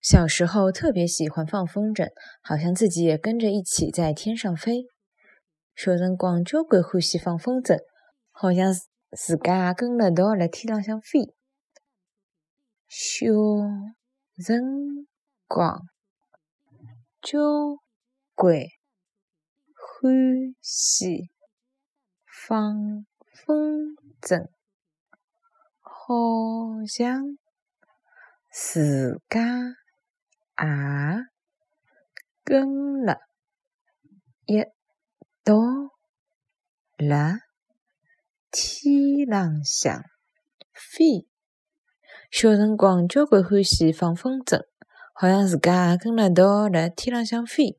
小时候特别喜欢放风筝，好像自己也跟着一起在天上飞。小辰光交关欢喜放风筝，好像自家跟了一道辣天浪向飞。小辰光交关欢喜放风筝，好像自家。也跟了一道辣天浪向飞。小辰光交关欢喜放风筝，好像自家也跟了一道辣天浪向飞。